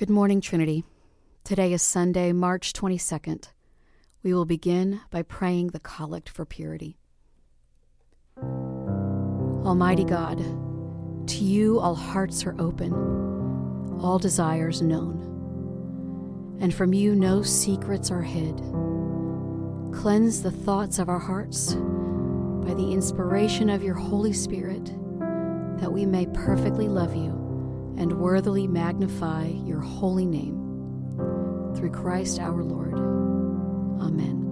Good morning, Trinity. Today is Sunday, March 22nd. We will begin by praying the Collect for Purity. Almighty God, to you all hearts are open, all desires known, and from you no secrets are hid. Cleanse the thoughts of our hearts by the inspiration of your Holy Spirit, that we may perfectly love you and worthily magnify your holy name. Through Christ our Lord. Amen.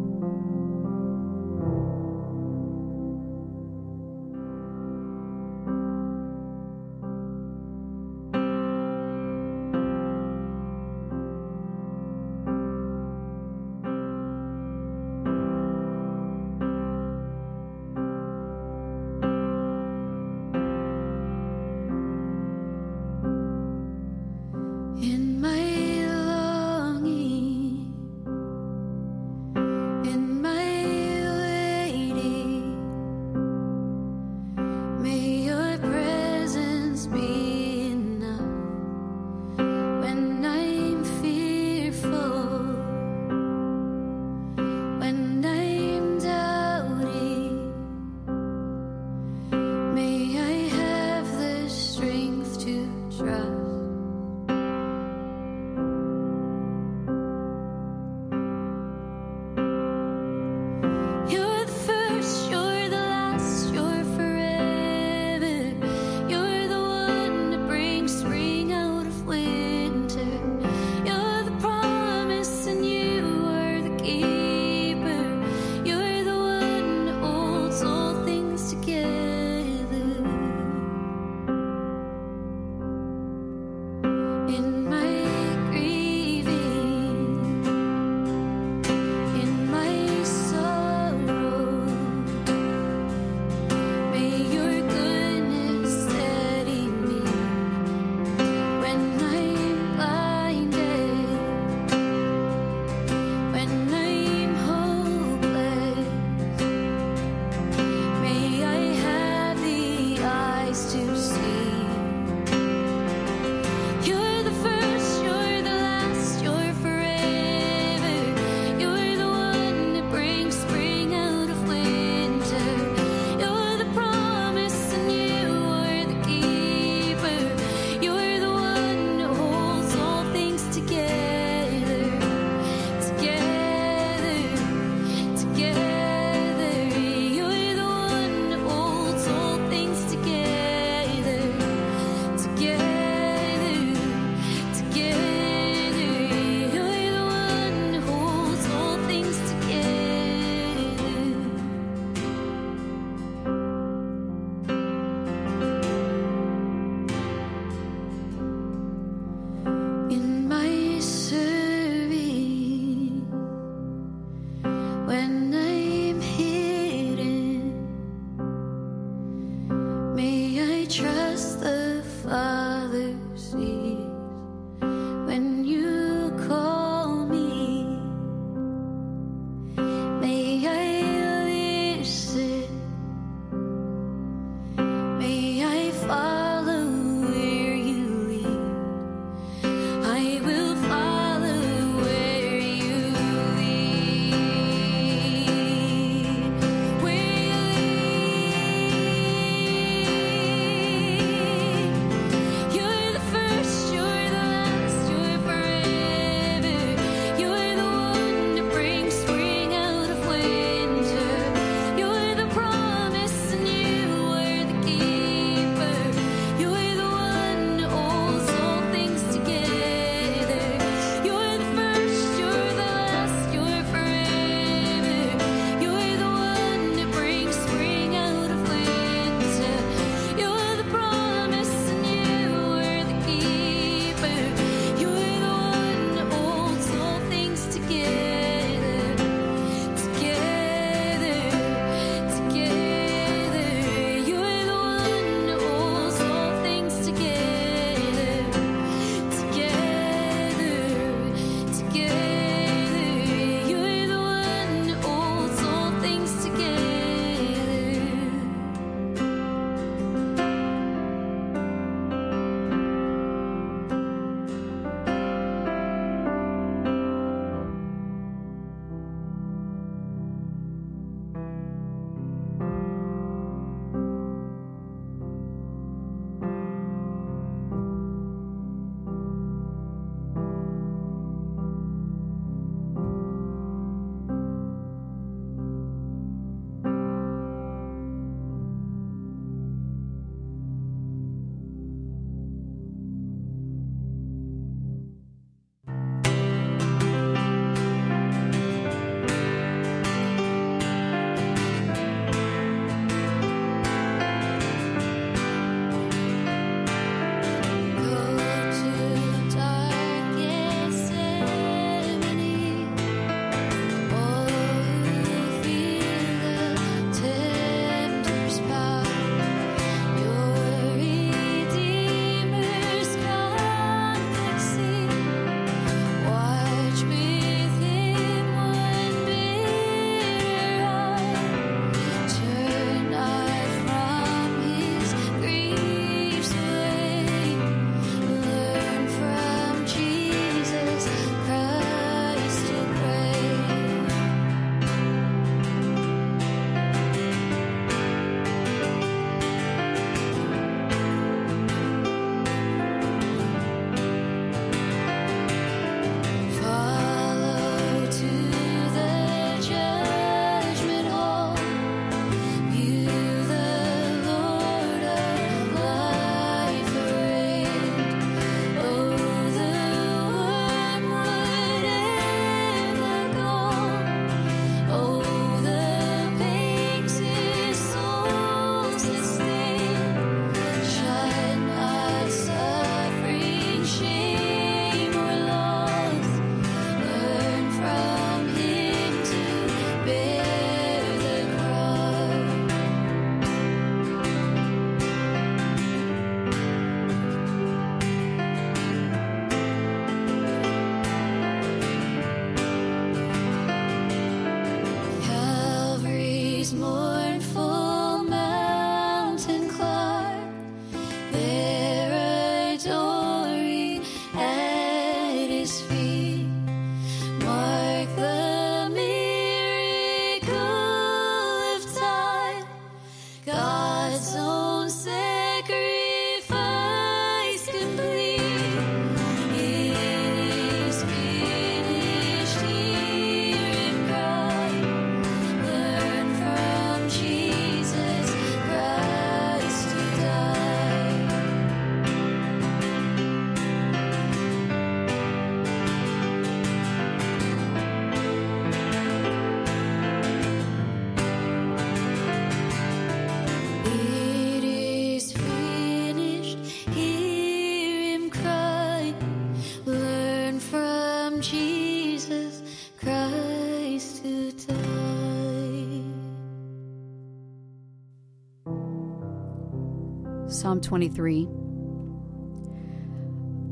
Psalm 23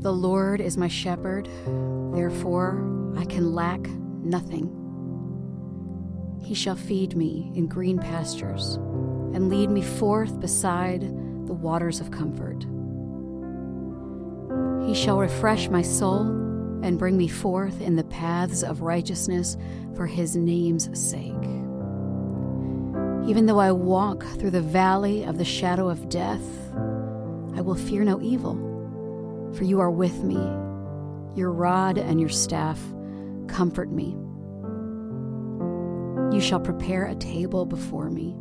The Lord is my shepherd, therefore I can lack nothing. He shall feed me in green pastures and lead me forth beside the waters of comfort. He shall refresh my soul and bring me forth in the paths of righteousness for his name's sake. Even though I walk through the valley of the shadow of death, I will fear no evil, for you are with me. Your rod and your staff comfort me. You shall prepare a table before me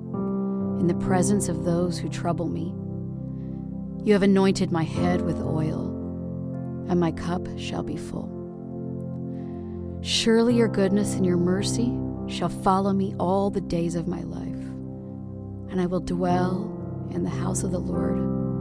in the presence of those who trouble me. You have anointed my head with oil, and my cup shall be full. Surely your goodness and your mercy shall follow me all the days of my life, and I will dwell in the house of the Lord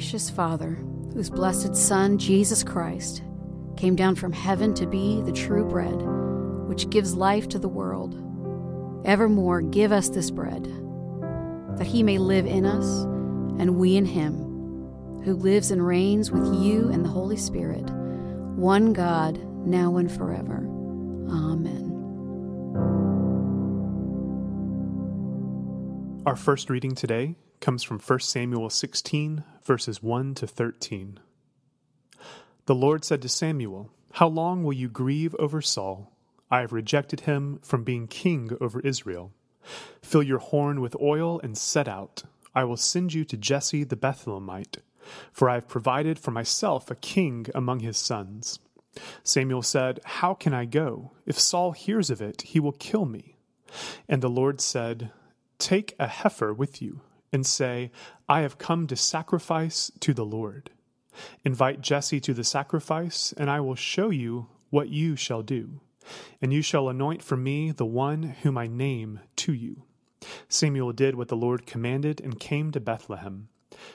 Gracious Father, whose blessed Son, Jesus Christ, came down from heaven to be the true bread, which gives life to the world, evermore give us this bread, that he may live in us and we in him, who lives and reigns with you and the Holy Spirit, one God, now and forever. Amen. Our first reading today comes from 1 Samuel 16, verses 1 to 13. The Lord said to Samuel, How long will you grieve over Saul? I have rejected him from being king over Israel. Fill your horn with oil and set out. I will send you to Jesse the Bethlehemite, for I have provided for myself a king among his sons. Samuel said, How can I go? If Saul hears of it, he will kill me. And the Lord said, Take a heifer with you, and say, I have come to sacrifice to the Lord. Invite Jesse to the sacrifice, and I will show you what you shall do. And you shall anoint for me the one whom I name to you. Samuel did what the Lord commanded and came to Bethlehem.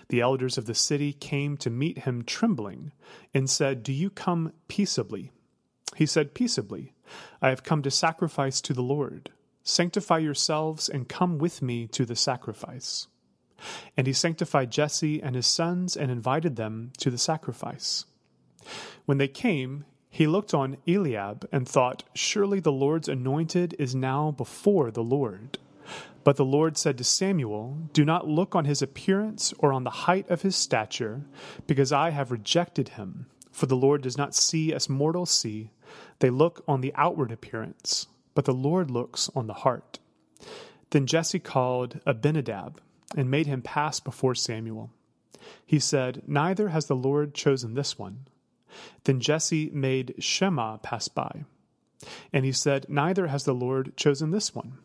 The elders of the city came to meet him trembling, and said, Do you come peaceably? He said, Peaceably. I have come to sacrifice to the Lord. Sanctify yourselves and come with me to the sacrifice. And he sanctified Jesse and his sons and invited them to the sacrifice. When they came, he looked on Eliab and thought, Surely the Lord's anointed is now before the Lord. But the Lord said to Samuel, Do not look on his appearance or on the height of his stature, because I have rejected him. For the Lord does not see as mortals see, they look on the outward appearance but the Lord looks on the heart. Then Jesse called Abinadab and made him pass before Samuel. He said, Neither has the Lord chosen this one. Then Jesse made Shammah pass by. And he said, Neither has the Lord chosen this one.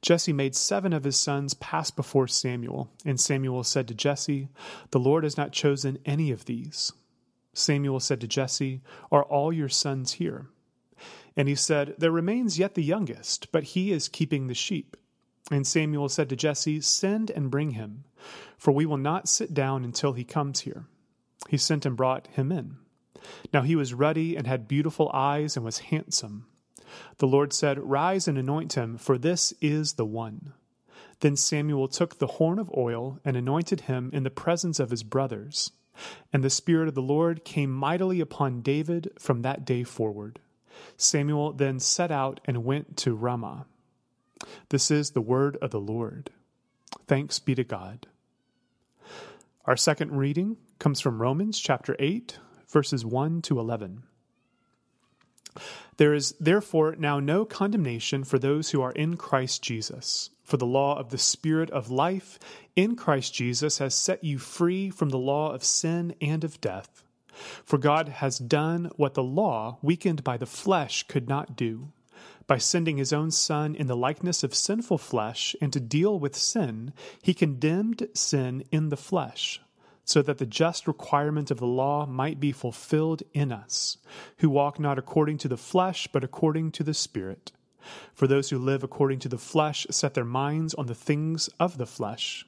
Jesse made seven of his sons pass before Samuel, and Samuel said to Jesse, The Lord has not chosen any of these. Samuel said to Jesse, Are all your sons here? And he said, There remains yet the youngest, but he is keeping the sheep. And Samuel said to Jesse, Send and bring him, for we will not sit down until he comes here. He sent and brought him in. Now he was ruddy and had beautiful eyes and was handsome. The Lord said, Rise and anoint him, for this is the one. Then Samuel took the horn of oil and anointed him in the presence of his brothers. And the Spirit of the Lord came mightily upon David from that day forward. Samuel then set out and went to Ramah. This is the word of the Lord. Thanks be to God. Our second reading comes from Romans chapter 8, verses 1 to 11. There is therefore now no condemnation for those who are in Christ Jesus. For the law of the Spirit of life in Christ Jesus has set you free from the law of sin and of death. For God has done what the law, weakened by the flesh, could not do. By sending his own Son in the likeness of sinful flesh, and to deal with sin, he condemned sin in the flesh, so that the just requirement of the law might be fulfilled in us, who walk not according to the flesh, but according to the Spirit. For those who live according to the flesh set their minds on the things of the flesh,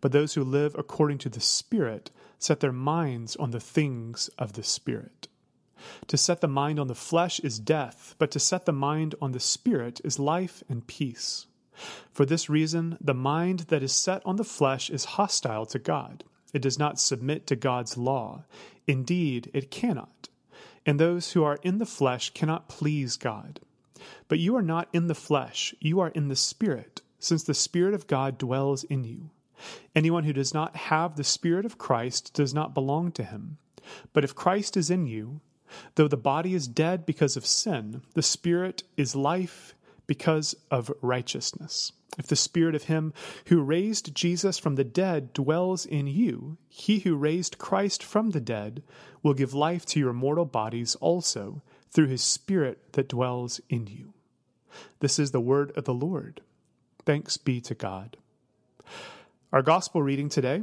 but those who live according to the Spirit set their minds on the things of the Spirit. To set the mind on the flesh is death, but to set the mind on the Spirit is life and peace. For this reason, the mind that is set on the flesh is hostile to God. It does not submit to God's law. Indeed, it cannot. And those who are in the flesh cannot please God. But you are not in the flesh, you are in the Spirit, since the Spirit of God dwells in you. Anyone who does not have the Spirit of Christ does not belong to him. But if Christ is in you, though the body is dead because of sin, the Spirit is life because of righteousness. If the Spirit of Him who raised Jesus from the dead dwells in you, He who raised Christ from the dead will give life to your mortal bodies also through His Spirit that dwells in you. This is the word of the Lord. Thanks be to God. Our gospel reading today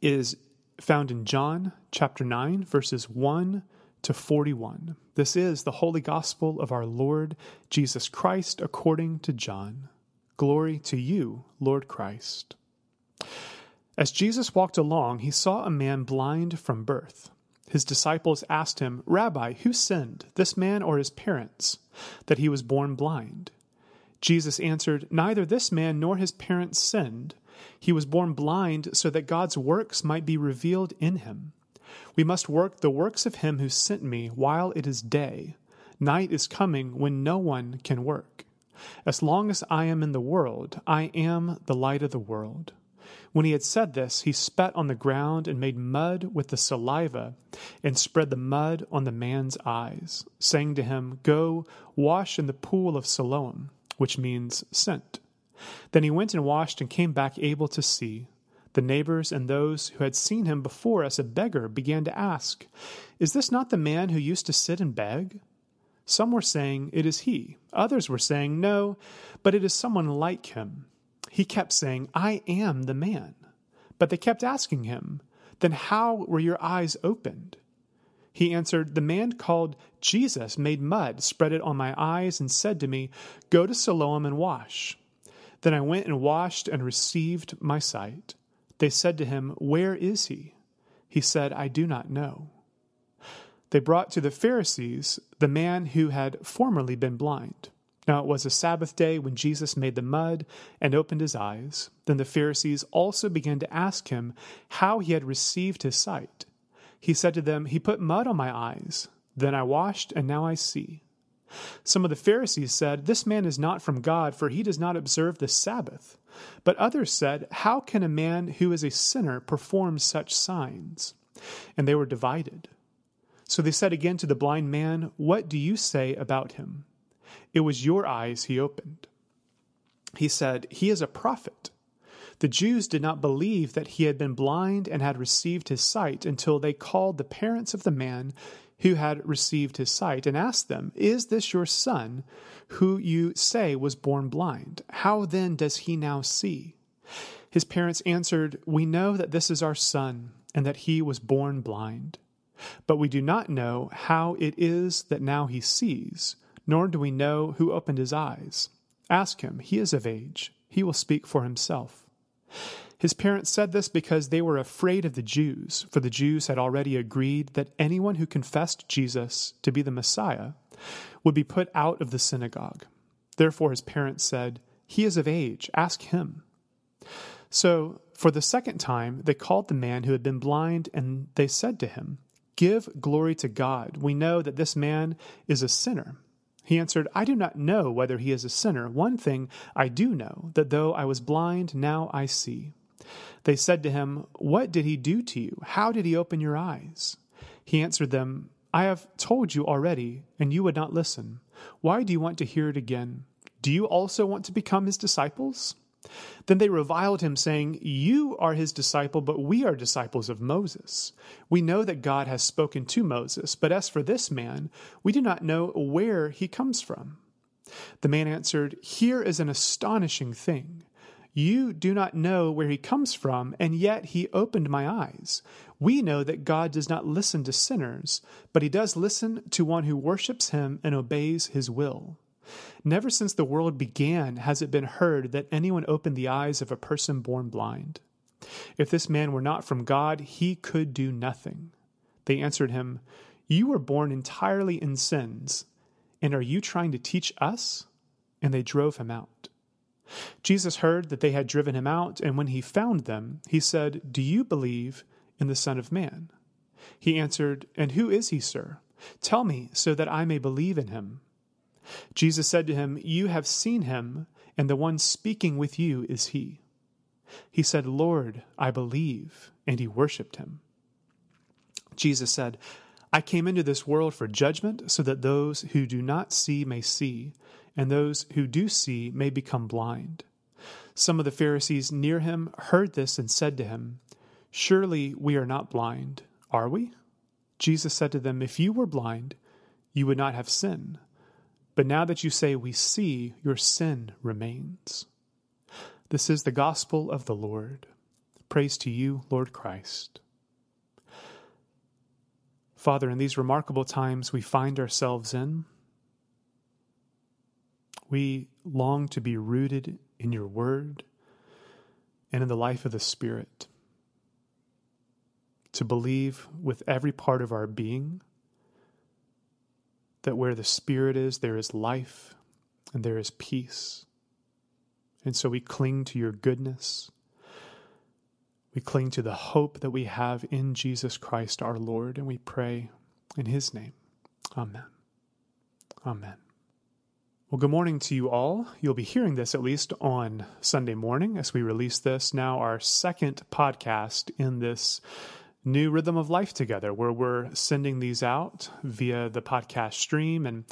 is found in John chapter 9, verses 1 to 41. This is the holy gospel of our Lord Jesus Christ according to John. Glory to you, Lord Christ. As Jesus walked along, he saw a man blind from birth. His disciples asked him, Rabbi, who sinned, this man or his parents, that he was born blind? Jesus answered, Neither this man nor his parents sinned. He was born blind so that God's works might be revealed in him. We must work the works of him who sent me while it is day. Night is coming when no one can work. As long as I am in the world, I am the light of the world. When he had said this, he spat on the ground and made mud with the saliva and spread the mud on the man's eyes, saying to him, Go wash in the pool of Siloam, which means sent. Then he went and washed and came back able to see. The neighbors and those who had seen him before as a beggar began to ask, Is this not the man who used to sit and beg? Some were saying, It is he. Others were saying, No, but it is someone like him. He kept saying, I am the man. But they kept asking him, Then how were your eyes opened? He answered, The man called Jesus made mud, spread it on my eyes, and said to me, Go to Siloam and wash. Then I went and washed and received my sight. They said to him, Where is he? He said, I do not know. They brought to the Pharisees the man who had formerly been blind. Now it was a Sabbath day when Jesus made the mud and opened his eyes. Then the Pharisees also began to ask him how he had received his sight. He said to them, He put mud on my eyes. Then I washed, and now I see. Some of the Pharisees said, This man is not from God, for he does not observe the Sabbath. But others said, How can a man who is a sinner perform such signs? And they were divided. So they said again to the blind man, What do you say about him? It was your eyes he opened. He said, He is a prophet. The Jews did not believe that he had been blind and had received his sight until they called the parents of the man who had received his sight and asked them, Is this your son, who you say was born blind? How then does he now see? His parents answered, We know that this is our son, and that he was born blind. But we do not know how it is that now he sees nor do we know who opened his eyes. Ask him, he is of age. He will speak for himself. His parents said this because they were afraid of the Jews, for the Jews had already agreed that anyone who confessed Jesus to be the Messiah would be put out of the synagogue. Therefore, his parents said, He is of age, ask him. So, for the second time, they called the man who had been blind, and they said to him, Give glory to God. We know that this man is a sinner. He answered, I do not know whether he is a sinner. One thing I do know, that though I was blind, now I see. They said to him, What did he do to you? How did he open your eyes? He answered them, I have told you already, and you would not listen. Why do you want to hear it again? Do you also want to become his disciples? Then they reviled him, saying, You are his disciple, but we are disciples of Moses. We know that God has spoken to Moses, but as for this man, we do not know where he comes from. The man answered, Here is an astonishing thing. You do not know where he comes from, and yet he opened my eyes. We know that God does not listen to sinners, but he does listen to one who worships him and obeys his will. Never since the world began has it been heard that anyone opened the eyes of a person born blind. If this man were not from God, he could do nothing. They answered him, You were born entirely in sins, and are you trying to teach us? And they drove him out. Jesus heard that they had driven him out, and when he found them, he said, Do you believe in the Son of Man? He answered, And who is he, sir? Tell me, so that I may believe in him. Jesus said to him, You have seen him, and the one speaking with you is he. He said, Lord, I believe, and he worshipped him. Jesus said, I came into this world for judgment, so that those who do not see may see, and those who do see may become blind. Some of the Pharisees near him heard this and said to him, Surely we are not blind, are we? Jesus said to them, If you were blind, you would not have sin. But now that you say we see, your sin remains. This is the gospel of the Lord. Praise to you, Lord Christ. Father, in these remarkable times we find ourselves in, we long to be rooted in your word and in the life of the Spirit. to believe with every part of our being that where the Spirit is, there is life and there is peace. And so we cling to your goodness. We cling to the hope that we have in Jesus Christ our Lord, and we pray in his name. Amen. Amen. Well, good morning to you all. You'll be hearing this at least on Sunday morning as we release this now, our second podcast in this new rhythm of life together, where we're sending these out via the podcast stream. And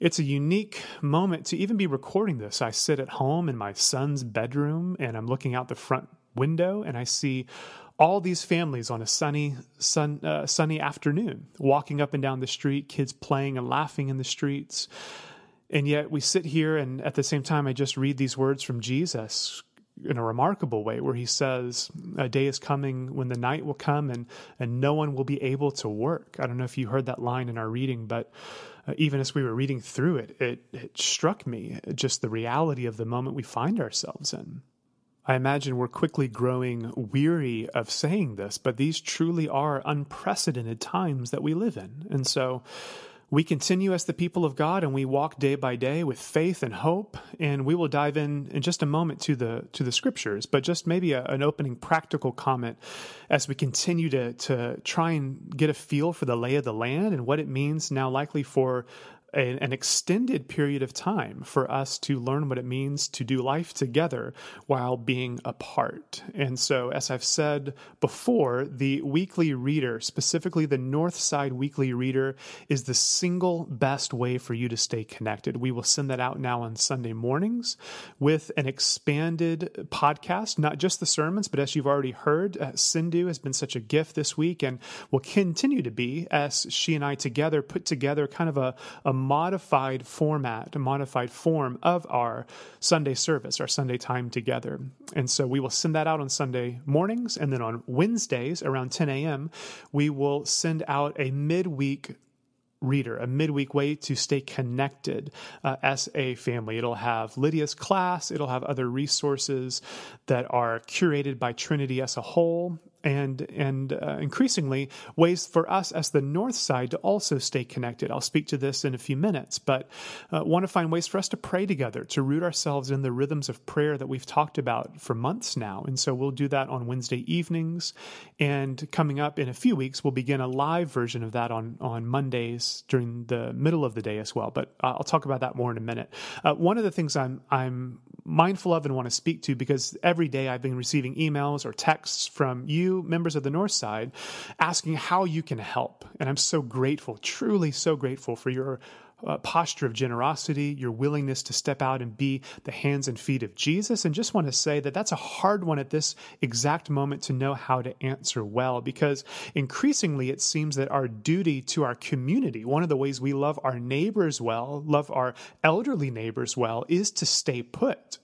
it's a unique moment to even be recording this. I sit at home in my son's bedroom and I'm looking out the front window and I see all these families on a sunny sun, uh, sunny afternoon walking up and down the street, kids playing and laughing in the streets. And yet we sit here and at the same time I just read these words from Jesus in a remarkable way where he says a day is coming when the night will come and and no one will be able to work i don't know if you heard that line in our reading but uh, even as we were reading through it, it it struck me just the reality of the moment we find ourselves in I imagine we're quickly growing weary of saying this, but these truly are unprecedented times that we live in. And so we continue as the people of God and we walk day by day with faith and hope. And we will dive in in just a moment to the to the scriptures, but just maybe a, an opening practical comment as we continue to to try and get a feel for the lay of the land and what it means now likely for a, an extended period of time for us to learn what it means to do life together while being apart. And so, as I've said before, the weekly reader, specifically the North Side Weekly Reader, is the single best way for you to stay connected. We will send that out now on Sunday mornings with an expanded podcast, not just the sermons, but as you've already heard, uh, Sindhu has been such a gift this week and will continue to be as she and I together put together kind of a, a modified format, a modified form of our Sunday service, our Sunday time together. And so we will send that out on Sunday mornings. And then on Wednesdays around 10 a.m., we will send out a midweek reader, a midweek way to stay connected uh, as a family. It'll have Lydia's class, it'll have other resources that are curated by Trinity as a whole, and and uh, increasingly ways for us as the north side to also stay connected. I'll speak to this in a few minutes, but uh, want to find ways for us to pray together, to root ourselves in the rhythms of prayer that we've talked about for months now. And so we'll do that on Wednesday evenings, and coming up in a few weeks, we'll begin a live version of that on on Mondays during the middle of the day as well. But uh, I'll talk about that more in a minute. Uh, one of the things I'm I'm mindful of and want to speak to because every day I've been receiving emails or texts from you, members of the North Side, asking how you can help. And I'm so grateful, truly so grateful for your uh, posture of generosity, your willingness to step out and be the hands and feet of Jesus. And just want to say that that's a hard one at this exact moment to know how to answer well, because increasingly it seems that our duty to our community, one of the ways we love our neighbors well, love our elderly neighbors well, is to stay put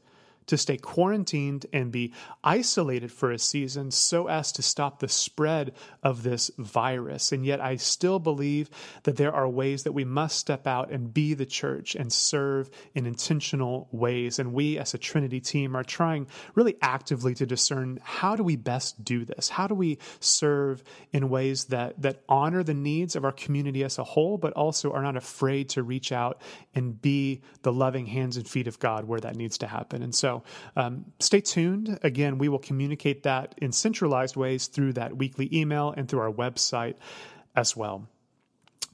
to stay quarantined and be isolated for a season so as to stop the spread of this virus. And yet, I still believe that there are ways that we must step out and be the church and serve in intentional ways. And we, as a Trinity team, are trying really actively to discern how do we best do this? How do we serve in ways that, that honor the needs of our community as a whole, but also are not afraid to reach out and be the loving hands and feet of God where that needs to happen? And so, um, stay tuned. Again, we will communicate that in centralized ways through that weekly email and through our website as well.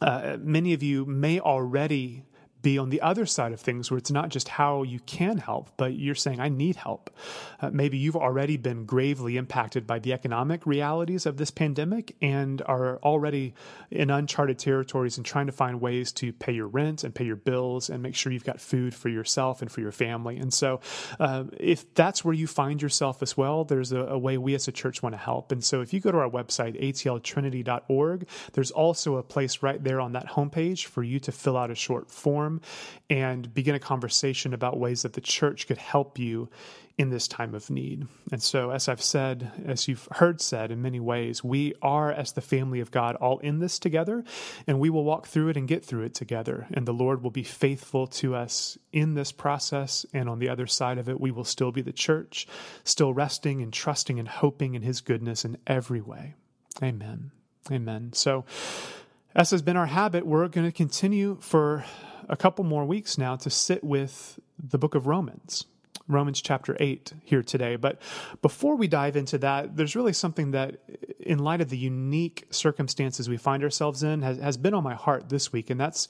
Uh, many of you may already be on the other side of things where it's not just how you can help, but you're saying, I need help. Uh, maybe you've already been gravely impacted by the economic realities of this pandemic and are already in uncharted territories and trying to find ways to pay your rent and pay your bills and make sure you've got food for yourself and for your family. And so, uh, if that's where you find yourself as well, there's a, a way we as a church want to help. And so, if you go to our website, atltrinity.org, there's also a place right there on that homepage for you to fill out a short form and begin a conversation about ways that the church could help you in this time of need. And so, as I've said, as you've heard said in many ways, we are, as the family of God, all in this together, and we will walk through it and get through it together. And the Lord will be faithful to us in this process. And on the other side of it, we will still be the church, still resting and trusting and hoping in His goodness in every way. Amen. Amen. So, as has been our habit, we're going to continue for a couple more weeks now to sit with the book of Romans. Romans chapter 8 here today. But before we dive into that, there's really something that, in light of the unique circumstances we find ourselves in, has, has been on my heart this week, and that's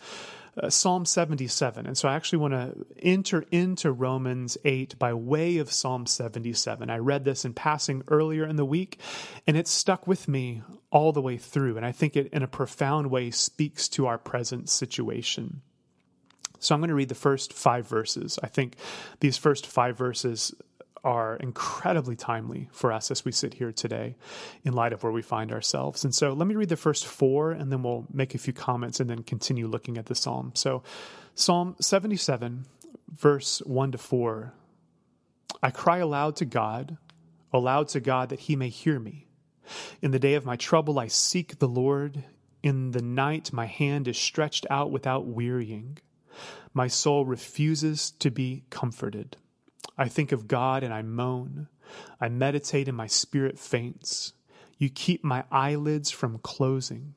uh, Psalm 77. And so I actually want to enter into Romans 8 by way of Psalm 77. I read this in passing earlier in the week, and it stuck with me all the way through. And I think it, in a profound way, speaks to our present situation. So I'm going to read the first five verses. I think these first five verses are incredibly timely for us as we sit here today in light of where we find ourselves. And so let me read the first four and then we'll make a few comments and then continue looking at the psalm. So, Psalm 77, verse 1 to 4 I cry aloud to God, aloud to God that he may hear me. In the day of my trouble, I seek the Lord. In the night, my hand is stretched out without wearying. My soul refuses to be comforted. I think of God and I moan. I meditate and my spirit faints. You keep my eyelids from closing.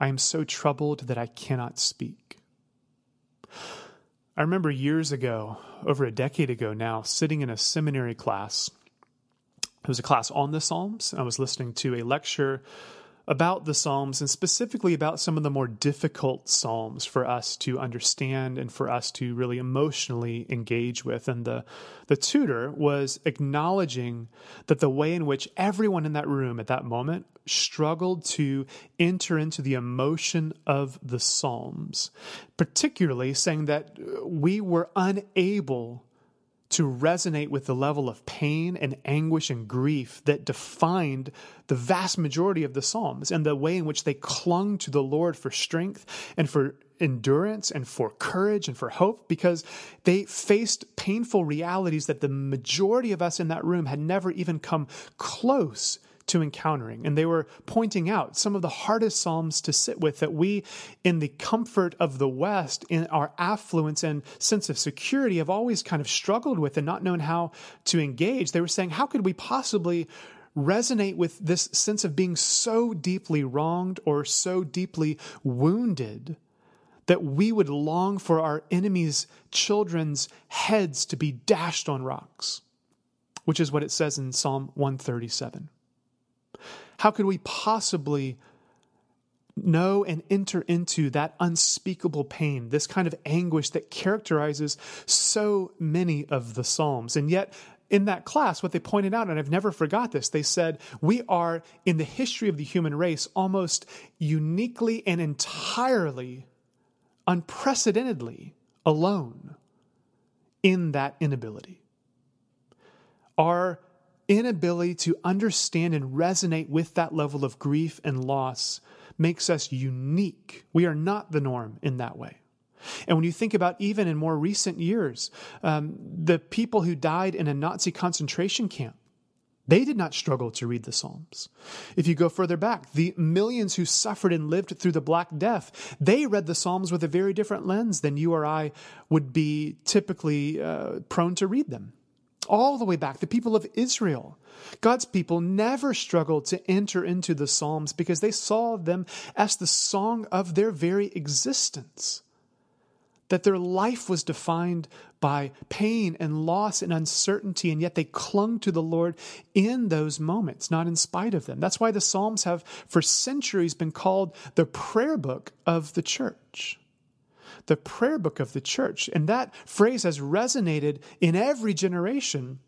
I am so troubled that I cannot speak. I remember years ago, over a decade ago now, sitting in a seminary class. It was a class on the Psalms. I was listening to a lecture about the Psalms and specifically about some of the more difficult Psalms for us to understand and for us to really emotionally engage with. And the, the tutor was acknowledging that the way in which everyone in that room at that moment struggled to enter into the emotion of the Psalms, particularly saying that we were unable to resonate with the level of pain and anguish and grief that defined the vast majority of the Psalms and the way in which they clung to the Lord for strength and for endurance and for courage and for hope because they faced painful realities that the majority of us in that room had never even come close to encountering. And they were pointing out some of the hardest Psalms to sit with that we, in the comfort of the West, in our affluence and sense of security, have always kind of struggled with and not known how to engage. They were saying, how could we possibly resonate with this sense of being so deeply wronged or so deeply wounded? that we would long for our enemies' children's heads to be dashed on rocks, which is what it says in Psalm 137. How could we possibly know and enter into that unspeakable pain, this kind of anguish that characterizes so many of the Psalms? And yet, in that class, what they pointed out, and I've never forgot this, they said, we are in the history of the human race almost uniquely and entirely, unprecedentedly alone in that inability. Our inability to understand and resonate with that level of grief and loss makes us unique. We are not the norm in that way. And when you think about even in more recent years, um, the people who died in a Nazi concentration camp, they did not struggle to read the Psalms. If you go further back, the millions who suffered and lived through the Black Death, they read the Psalms with a very different lens than you or I would be typically uh, prone to read them all the way back, the people of Israel. God's people never struggled to enter into the Psalms because they saw them as the song of their very existence. That their life was defined by pain and loss and uncertainty, and yet they clung to the Lord in those moments, not in spite of them. That's why the Psalms have, for centuries, been called the prayer book of the church the prayer book of the church. And that phrase has resonated in every generation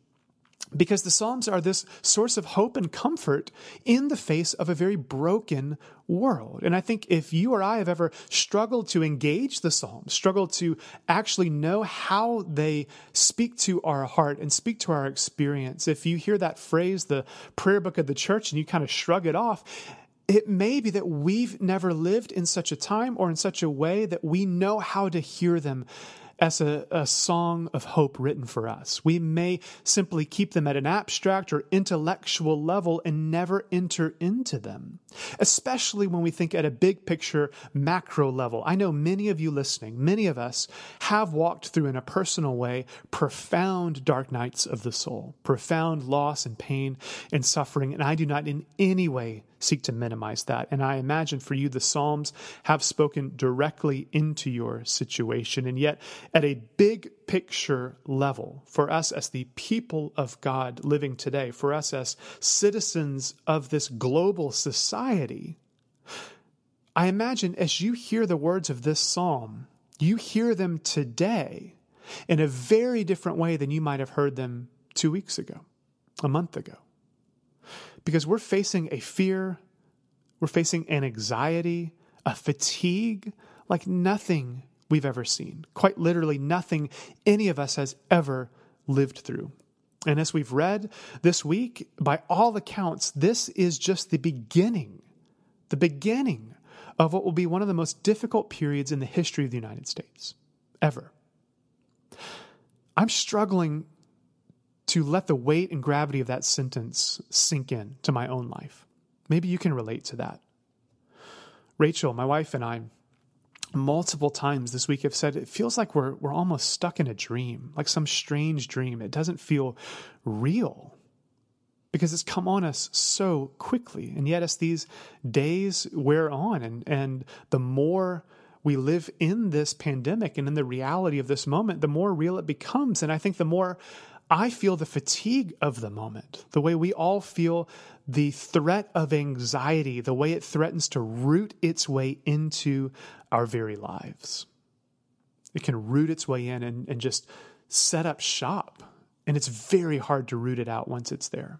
because the Psalms are this source of hope and comfort in the face of a very broken world. And I think if you or I have ever struggled to engage the Psalms, struggled to actually know how they speak to our heart and speak to our experience, if you hear that phrase, the prayer book of the church, and you kind of shrug it off, it may be that we've never lived in such a time or in such a way that we know how to hear them as a, a, song of hope written for us. We may simply keep them at an abstract or intellectual level and never enter into them, especially when we think at a big picture macro level. I know many of you listening, many of us have walked through in a personal way profound dark nights of the soul, profound loss and pain and suffering, and I do not in any way seek to minimize that. And I imagine for you, the Psalms have spoken directly into your situation. And yet, at a big picture level, for us as the people of God living today, for us as citizens of this global society, I imagine as you hear the words of this psalm, you hear them today in a very different way than you might have heard them two weeks ago, a month ago. Because we're facing a fear, we're facing an anxiety, a fatigue like nothing we've ever seen. Quite literally, nothing any of us has ever lived through. And as we've read this week, by all accounts, this is just the beginning, the beginning of what will be one of the most difficult periods in the history of the United States, ever. I'm struggling to let the weight and gravity of that sentence sink in to my own life. Maybe you can relate to that. Rachel, my wife, and I, multiple times this week have said it feels like we're, we're almost stuck in a dream, like some strange dream. It doesn't feel real because it's come on us so quickly. And yet, as these days wear on, and, and the more we live in this pandemic and in the reality of this moment, the more real it becomes. And I think the more I feel the fatigue of the moment, the way we all feel the threat of anxiety, the way it threatens to root its way into our very lives. It can root its way in and, and just set up shop. And it's very hard to root it out once it's there.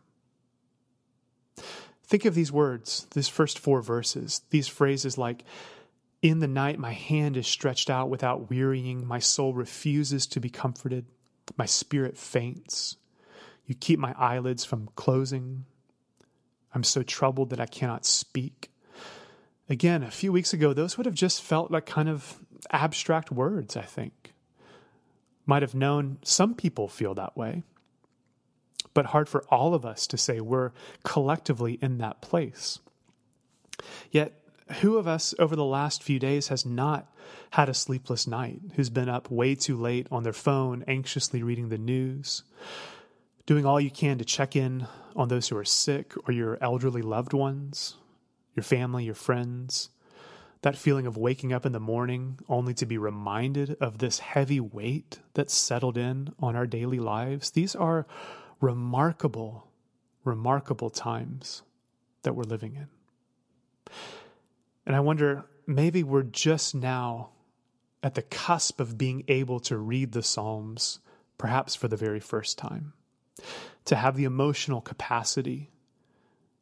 Think of these words, these first four verses, these phrases like, In the night, my hand is stretched out without wearying, my soul refuses to be comforted, my spirit faints. You keep my eyelids from closing. I'm so troubled that I cannot speak. Again, a few weeks ago, those would have just felt like kind of abstract words, I think. Might have known some people feel that way but hard for all of us to say we're collectively in that place. Yet, who of us over the last few days has not had a sleepless night, who's been up way too late on their phone, anxiously reading the news, doing all you can to check in on those who are sick or your elderly loved ones, your family, your friends? That feeling of waking up in the morning only to be reminded of this heavy weight that's settled in on our daily lives. These are remarkable, remarkable times that we're living in. And I wonder, maybe we're just now at the cusp of being able to read the Psalms, perhaps for the very first time, to have the emotional capacity,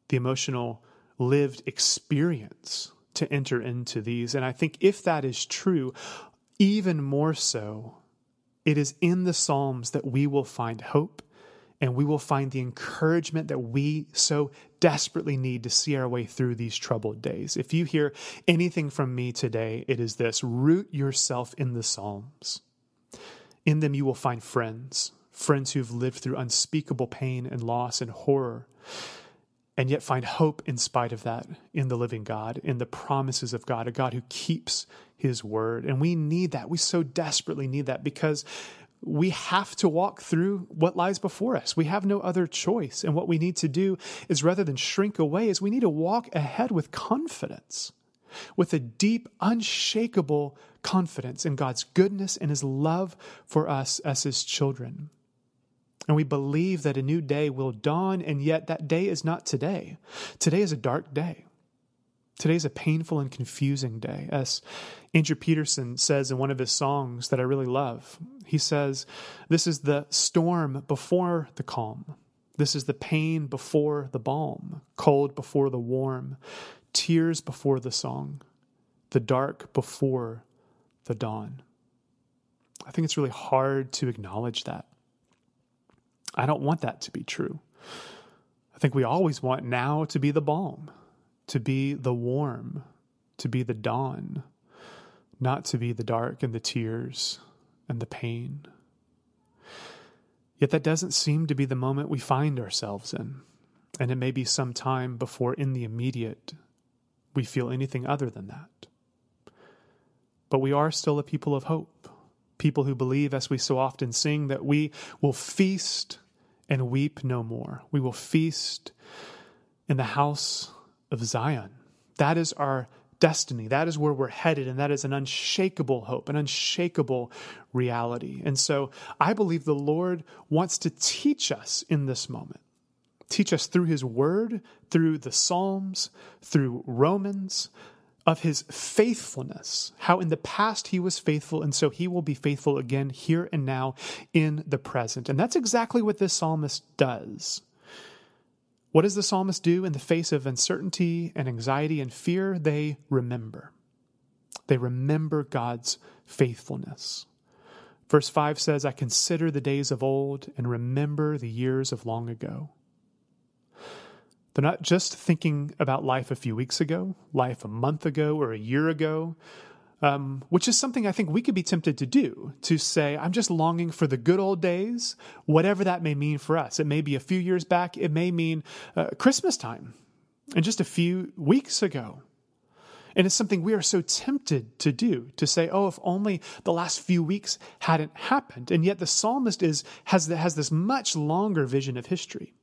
the emotional lived experience to enter into these. And I think if that is true, even more so, it is in the Psalms that we will find hope and we will find the encouragement that we so desperately need to see our way through these troubled days. If you hear anything from me today, it is this root yourself in the Psalms. In them, you will find friends, friends who've lived through unspeakable pain and loss and horror, and yet find hope in spite of that in the living God, in the promises of God, a God who keeps his word. And we need that. We so desperately need that because we have to walk through what lies before us. We have no other choice. And what we need to do is rather than shrink away, is we need to walk ahead with confidence, with a deep, unshakable confidence in God's goodness and his love for us as his children. And we believe that a new day will dawn, and yet that day is not today. Today is a dark day. Today is a painful and confusing day. As Andrew Peterson says in one of his songs that I really love, he says, This is the storm before the calm. This is the pain before the balm, cold before the warm, tears before the song, the dark before the dawn. I think it's really hard to acknowledge that. I don't want that to be true. I think we always want now to be the balm to be the warm, to be the dawn, not to be the dark and the tears and the pain. Yet that doesn't seem to be the moment we find ourselves in, and it may be some time before, in the immediate, we feel anything other than that. But we are still a people of hope, people who believe, as we so often sing, that we will feast and weep no more. We will feast in the house of Zion. That is our destiny. That is where we're headed, and that is an unshakable hope, an unshakable reality. And so I believe the Lord wants to teach us in this moment. Teach us through His Word, through the Psalms, through Romans, of His faithfulness, how in the past He was faithful, and so He will be faithful again here and now in the present. And that's exactly what this psalmist does. What does the psalmist do in the face of uncertainty and anxiety and fear? They remember. They remember God's faithfulness. Verse 5 says, I consider the days of old and remember the years of long ago. They're not just thinking about life a few weeks ago, life a month ago, or a year ago, um, which is something I think we could be tempted to do to say, I'm just longing for the good old days, whatever that may mean for us. It may be a few years back, it may mean uh, Christmas time and just a few weeks ago. And it's something we are so tempted to do to say, oh, if only the last few weeks hadn't happened. And yet the psalmist is, has, has this much longer vision of history.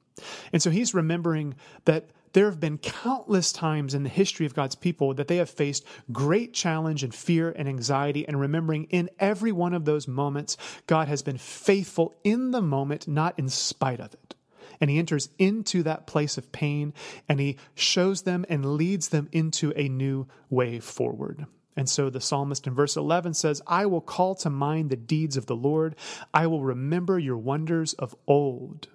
And so he's remembering that there have been countless times in the history of God's people that they have faced great challenge and fear and anxiety, and remembering in every one of those moments, God has been faithful in the moment, not in spite of it. And he enters into that place of pain and he shows them and leads them into a new way forward. And so the psalmist in verse 11 says, I will call to mind the deeds of the Lord. I will remember your wonders of old.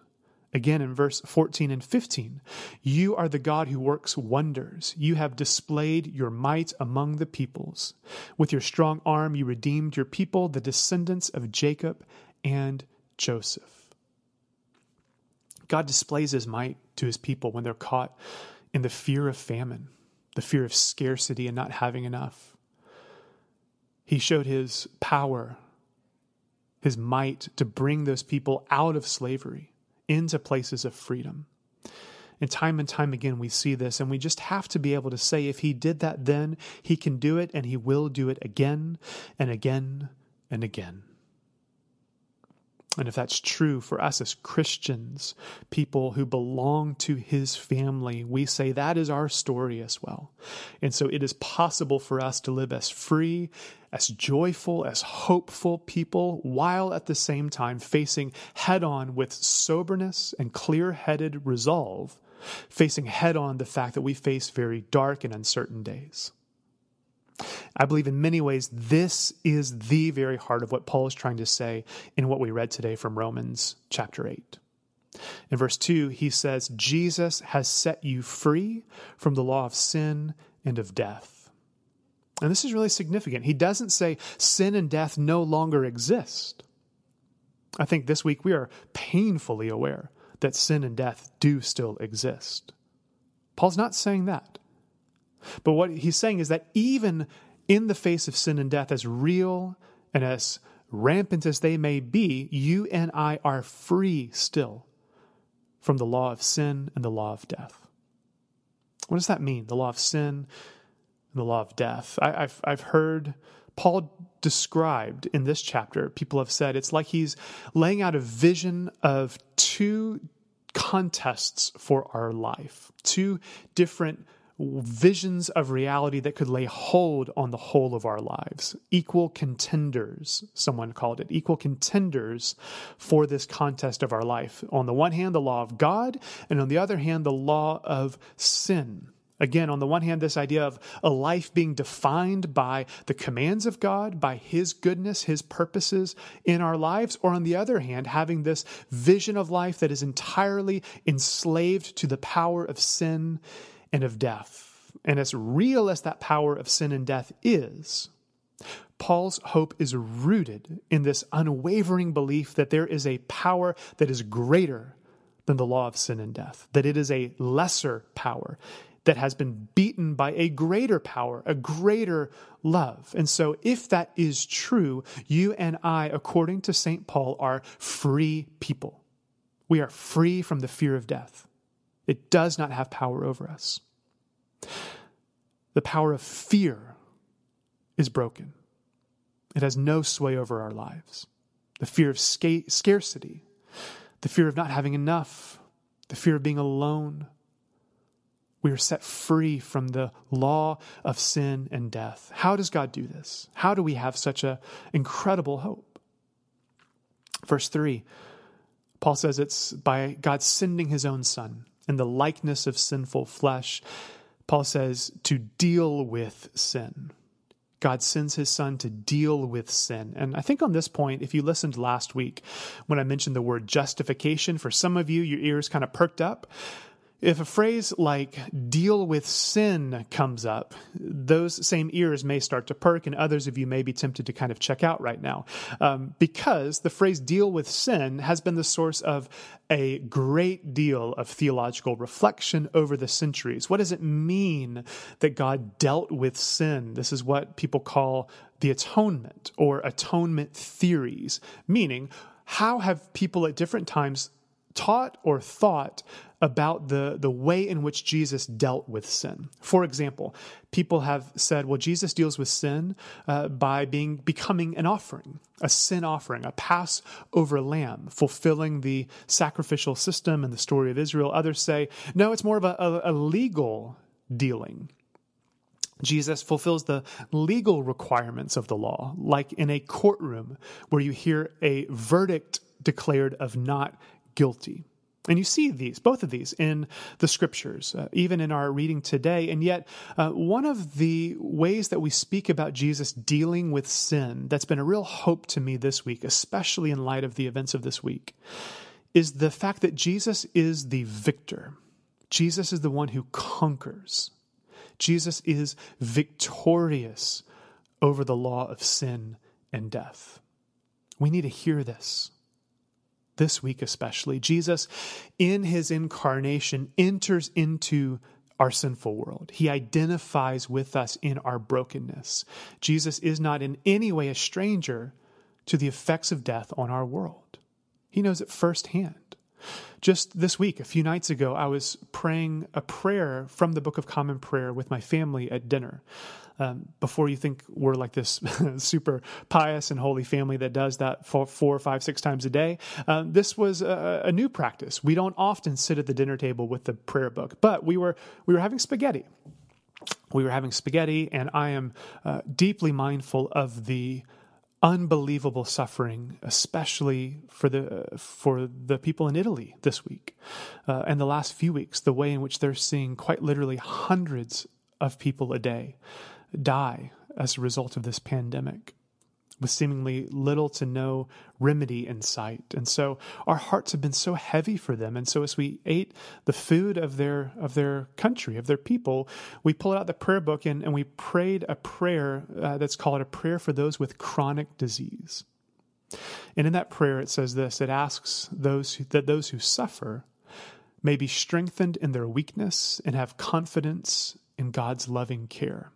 Again in verse 14 and 15, you are the God who works wonders. You have displayed your might among the peoples. With your strong arm, you redeemed your people, the descendants of Jacob and Joseph. God displays his might to his people when they're caught in the fear of famine, the fear of scarcity and not having enough. He showed his power, his might to bring those people out of slavery into places of freedom. And time and time again, we see this, and we just have to be able to say, if he did that then, he can do it, and he will do it again and again and again. And if that's true for us as Christians, people who belong to his family, we say that is our story as well. And so it is possible for us to live as free, as joyful, as hopeful people, while at the same time facing head on with soberness and clear headed resolve, facing head on the fact that we face very dark and uncertain days. I believe in many ways this is the very heart of what Paul is trying to say in what we read today from Romans chapter 8. In verse 2, he says, Jesus has set you free from the law of sin and of death. And this is really significant. He doesn't say sin and death no longer exist. I think this week we are painfully aware that sin and death do still exist. Paul's not saying that. But what he's saying is that even in the face of sin and death, as real and as rampant as they may be, you and I are free still from the law of sin and the law of death. What does that mean? The law of sin and the law of death. I, have I've heard Paul described in this chapter, people have said it's like he's laying out a vision of two contests for our life, two different visions of reality that could lay hold on the whole of our lives. Equal contenders, someone called it, equal contenders for this contest of our life. On the one hand, the law of God, and on the other hand, the law of sin. Again, on the one hand, this idea of a life being defined by the commands of God, by His goodness, His purposes in our lives, or on the other hand, having this vision of life that is entirely enslaved to the power of sin and of death. And as real as that power of sin and death is, Paul's hope is rooted in this unwavering belief that there is a power that is greater than the law of sin and death, that it is a lesser power that has been beaten by a greater power, a greater love. And so, if that is true, you and I, according to St. Paul, are free people. We are free from the fear of death. It does not have power over us. The power of fear is broken, it has no sway over our lives. The fear of sca- scarcity, the fear of not having enough, the fear of being alone, We are set free from the law of sin and death. How does God do this? How do we have such an incredible hope? Verse 3, Paul says it's by God sending his own son in the likeness of sinful flesh. Paul says to deal with sin. God sends his son to deal with sin. And I think on this point, if you listened last week when I mentioned the word justification, for some of you, your ears kind of perked up. If a phrase like deal with sin comes up, those same ears may start to perk, and others of you may be tempted to kind of check out right now. Um, because the phrase deal with sin has been the source of a great deal of theological reflection over the centuries. What does it mean that God dealt with sin? This is what people call the atonement or atonement theories, meaning, how have people at different times taught or thought about the, the way in which Jesus dealt with sin. For example, people have said, well, Jesus deals with sin uh, by being becoming an offering, a sin offering, a Passover lamb, fulfilling the sacrificial system and the story of Israel. Others say, no, it's more of a, a, a legal dealing. Jesus fulfills the legal requirements of the law, like in a courtroom where you hear a verdict declared of not guilty. And you see these, both of these, in the scriptures, uh, even in our reading today. And yet, uh, one of the ways that we speak about Jesus dealing with sin that's been a real hope to me this week, especially in light of the events of this week, is the fact that Jesus is the victor. Jesus is the one who conquers. Jesus is victorious over the law of sin and death. We need to hear this this week especially, Jesus, in his incarnation, enters into our sinful world. He identifies with us in our brokenness. Jesus is not in any way a stranger to the effects of death on our world, he knows it firsthand. Just this week, a few nights ago, I was praying a prayer from the Book of Common Prayer with my family at dinner. Um, before you think we're like this super pious and holy family that does that four, four five, six times a day, um, this was a, a new practice. We don't often sit at the dinner table with the prayer book, but we were we were having spaghetti. We were having spaghetti, and I am uh, deeply mindful of the unbelievable suffering, especially for the for the people in Italy this week uh, and the last few weeks. The way in which they're seeing quite literally hundreds of people a day die as a result of this pandemic with seemingly little to no remedy in sight. And so our hearts have been so heavy for them. And so as we ate the food of their of their country, of their people, we pulled out the prayer book and, and we prayed a prayer uh, that's called a prayer for those with chronic disease. And in that prayer it says this, it asks those who, that those who suffer may be strengthened in their weakness and have confidence in God's loving care.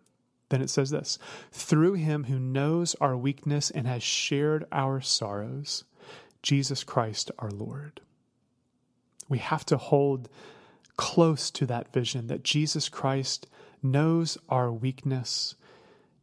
Then it says this through him who knows our weakness and has shared our sorrows, Jesus Christ our Lord. We have to hold close to that vision that Jesus Christ knows our weakness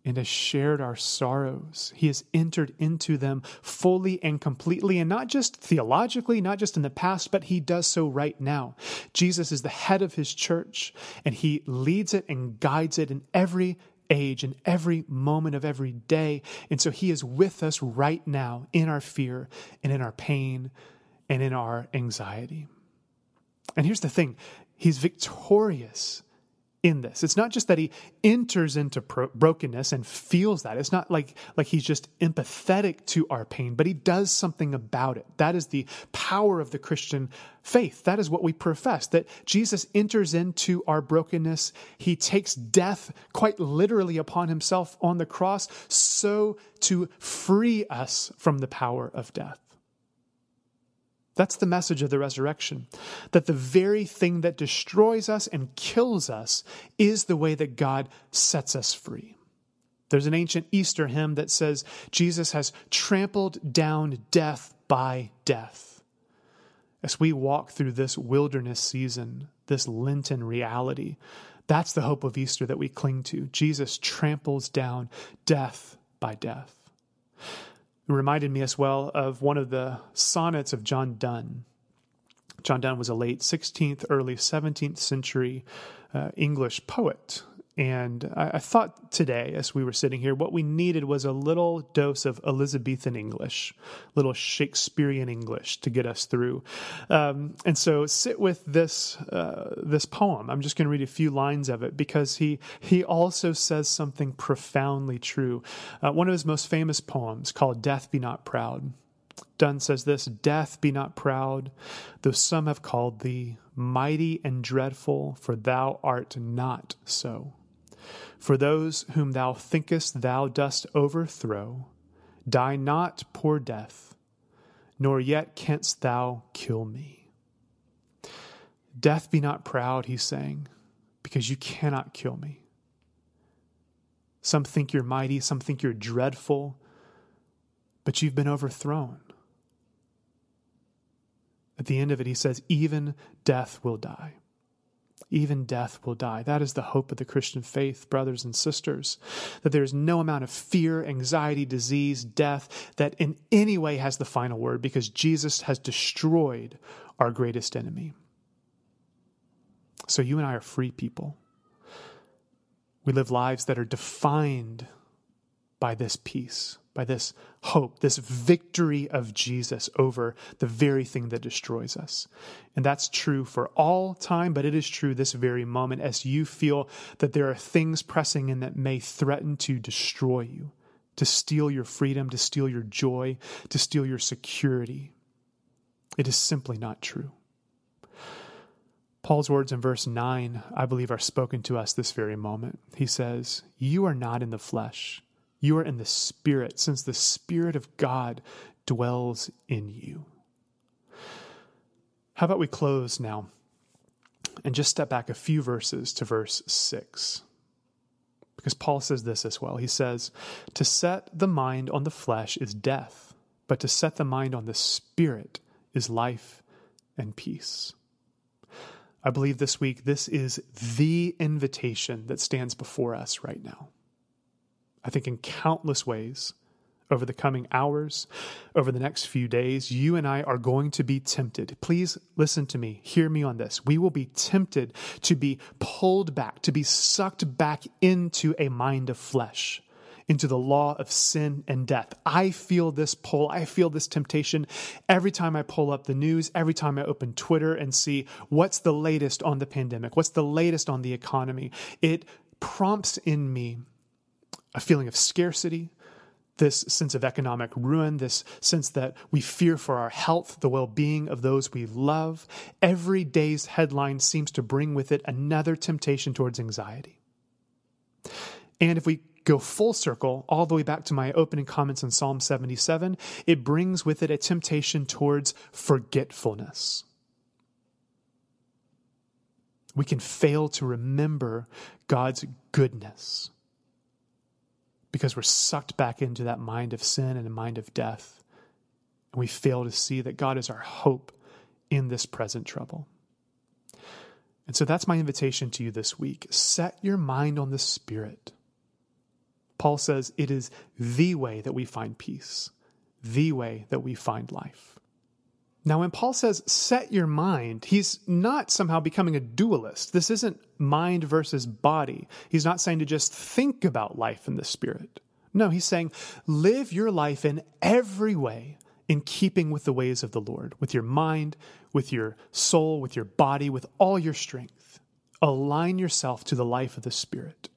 and has shared our sorrows. He has entered into them fully and completely, and not just theologically, not just in the past, but he does so right now. Jesus is the head of his church, and he leads it and guides it in every age and every moment of every day. And so He is with us right now in our fear and in our pain and in our anxiety. And here's the thing He's victorious in this. It's not just that he enters into pro- brokenness and feels that. It's not like like he's just empathetic to our pain, but he does something about it. That is the power of the Christian faith. That is what we profess that Jesus enters into our brokenness. He takes death quite literally upon himself on the cross so to free us from the power of death. That's the message of the resurrection. That the very thing that destroys us and kills us is the way that God sets us free. There's an ancient Easter hymn that says, Jesus has trampled down death by death. As we walk through this wilderness season, this Lenten reality, that's the hope of Easter that we cling to. Jesus tramples down death by death. It reminded me as well of one of the sonnets of John Donne. John Donne was a late 16th, early 17th century uh, English poet and I, I, thought today, as we were sitting here, what we needed was a little dose of Elizabethan English, little Shakespearean English to get us through. Um, and so, sit with this uh, this poem. I'm just going to read a few lines of it because he he also says something profoundly true. Uh, one of his most famous poems, called "Death Be Not Proud." Donne says this Death be not proud, though some have called thee mighty and dreadful, for thou art not so. For those whom thou thinkest thou dost overthrow, die not, poor death, nor yet canst thou kill me. Death be not proud, he's saying, because you cannot kill me. Some think you're mighty, some think you're dreadful, but you've been overthrown. At the end of it, he says, even death will die even death will die. That is the hope of the Christian faith, brothers and sisters. That there is no amount of fear, anxiety, disease, death that in any way has the final word because Jesus has destroyed our greatest enemy. So you and I are free people. We live lives that are defined by this peace by this hope, this victory of Jesus over the very thing that destroys us. And that's true for all time, but it is true this very moment as you feel that there are things pressing in that may threaten to destroy you, to steal your freedom, to steal your joy, to steal your security. It is simply not true. Paul's words in verse 9, I believe, are spoken to us this very moment. He says, You are not in the flesh you are in the Spirit, since the Spirit of God dwells in you. How about we close now and just step back a few verses to verse 6? Because Paul says this as well. He says, To set the mind on the flesh is death, but to set the mind on the Spirit is life and peace. I believe this week this is the invitation that stands before us right now. I think in countless ways over the coming hours, over the next few days, you and I are going to be tempted. Please listen to me. Hear me on this. We will be tempted to be pulled back, to be sucked back into a mind of flesh, into the law of sin and death. I feel this pull. I feel this temptation every time I pull up the news, every time I open Twitter and see what's the latest on the pandemic, what's the latest on the economy. It prompts in me a feeling of scarcity, this sense of economic ruin, this sense that we fear for our health, the well being of those we love. Every day's headline seems to bring with it another temptation towards anxiety. And if we go full circle, all the way back to my opening comments in Psalm 77, it brings with it a temptation towards forgetfulness. We can fail to remember God's goodness because we're sucked back into that mind of sin and a mind of death. And we fail to see that God is our hope in this present trouble. And so that's my invitation to you this week. Set your mind on the Spirit. Paul says it is the way that we find peace, the way that we find life. Now, when Paul says set your mind, he's not somehow becoming a dualist. This isn't mind versus body. He's not saying to just think about life in the spirit. No, he's saying live your life in every way in keeping with the ways of the Lord, with your mind, with your soul, with your body, with all your strength. Align yourself to the life of the Spirit.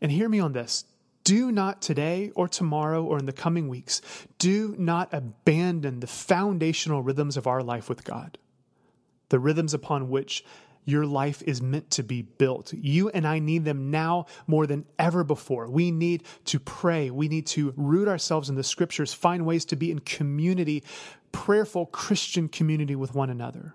And hear me on this do not today or tomorrow or in the coming weeks, do not abandon the foundational rhythms of our life with God, the rhythms upon which your life is meant to be built. You and I need them now more than ever before. We need to pray. We need to root ourselves in the scriptures, find ways to be in community, prayerful Christian community with one another.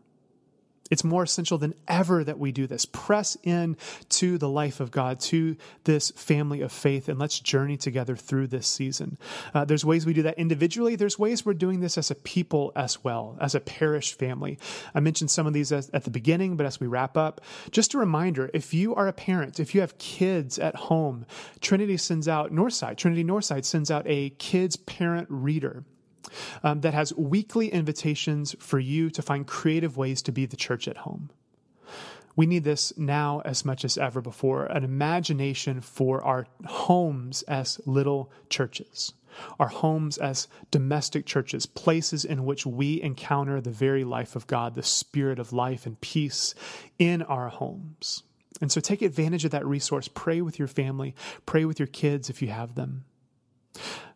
It's more essential than ever that we do this. Press in to the life of God, to this family of faith, and let's journey together through this season. Uh, there's ways we do that individually. There's ways we're doing this as a people as well, as a parish family. I mentioned some of these as, at the beginning, but as we wrap up, just a reminder if you are a parent, if you have kids at home, Trinity sends out, Northside, Trinity Northside sends out a kids parent reader um, that has weekly invitations for you to find creative ways to be the church at home. We need this now as much as ever before an imagination for our homes as little churches, our homes as domestic churches, places in which we encounter the very life of God, the spirit of life and peace in our homes. And so take advantage of that resource. Pray with your family, pray with your kids if you have them.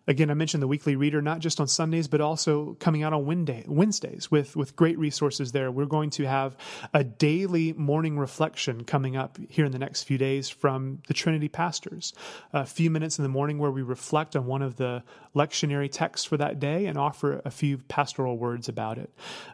Again, I mentioned the weekly reader, not just on Sundays, but also coming out on Wednesdays with, with great resources there. We're going to have a daily morning reflection coming up here in the next few days from the Trinity pastors. A few minutes in the morning where we reflect on one of the lectionary texts for that day and offer a few pastoral words about it.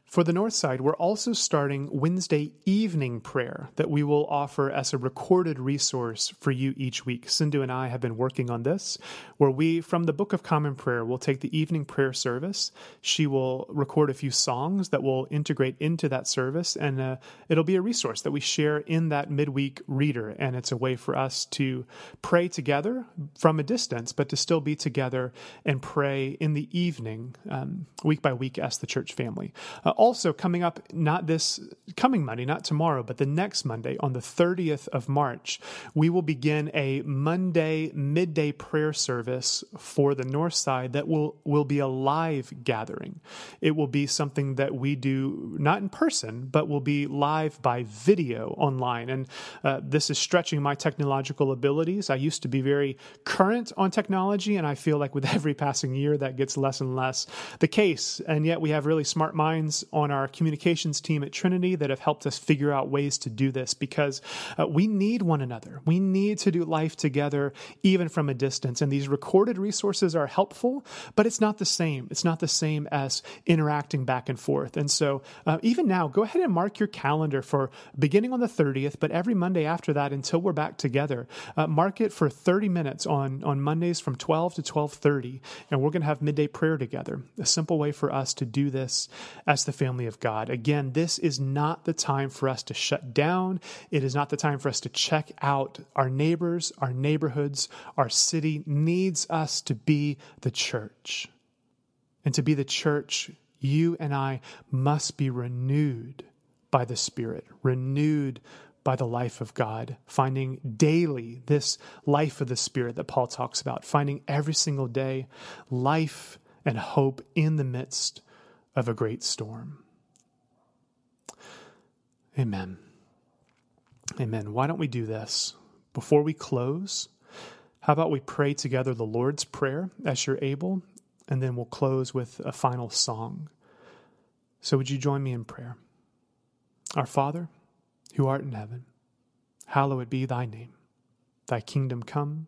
For the North Side, we're also starting Wednesday evening prayer that we will offer as a recorded resource for you each week. Sindhu and I have been working on this, where we, from the Book of Common Prayer, will take the evening prayer service. She will record a few songs that will integrate into that service, and uh, it'll be a resource that we share in that midweek reader. And it's a way for us to pray together from a distance, but to still be together and pray in the evening, um, week by week, as the church family. Uh, also, coming up, not this coming Monday, not tomorrow, but the next Monday, on the 30th of March, we will begin a Monday midday prayer service for the North Side that will, will be a live gathering. It will be something that we do not in person, but will be live by video online. And uh, this is stretching my technological abilities. I used to be very current on technology, and I feel like with every passing year, that gets less and less the case. And yet, we have really smart minds on our communications team at Trinity that have helped us figure out ways to do this because uh, we need one another. We need to do life together, even from a distance. And these recorded resources are helpful, but it's not the same. It's not the same as interacting back and forth. And so, uh, even now, go ahead and mark your calendar for beginning on the 30th, but every Monday after that until we're back together. Uh, mark it for 30 minutes on, on Mondays from 12 to 12:30, and we're going to have midday prayer together. A simple way for us to do this as the family of God. Again, this is not the time for us to shut down. It is not the time for us to check out. Our neighbors, our neighborhoods, our city needs us to be the church. And to be the church, you and I must be renewed by the Spirit, renewed by the life of God, finding daily this life of the Spirit that Paul talks about, finding every single day life and hope in the midst of a great storm. Amen. Amen. Why don't we do this? Before we close, how about we pray together the Lord's Prayer as you're able, and then we'll close with a final song. So, would you join me in prayer? Our Father, who art in heaven, hallowed be thy name. Thy kingdom come,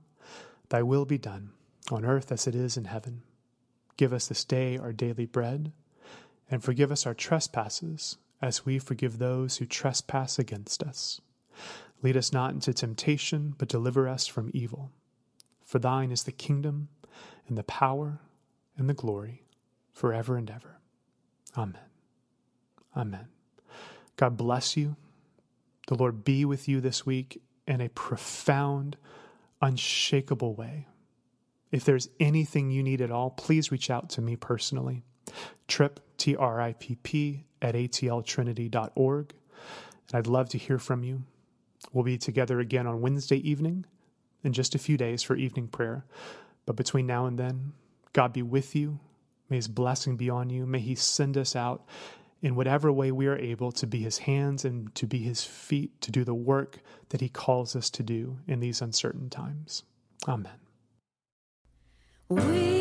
thy will be done, on earth as it is in heaven. Give us this day our daily bread, and forgive us our trespasses, as we forgive those who trespass against us. Lead us not into temptation, but deliver us from evil. For thine is the kingdom, and the power, and the glory, forever and ever. Amen. Amen. God bless you. The Lord be with you this week in a profound, unshakable way. If there's anything you need at all, please reach out to me personally. Tripp, T R I P P, at atltrinity.org. And I'd love to hear from you. We'll be together again on Wednesday evening in just a few days for evening prayer. But between now and then, God be with you. May his blessing be on you. May he send us out in whatever way we are able to be his hands and to be his feet to do the work that he calls us to do in these uncertain times. Amen. We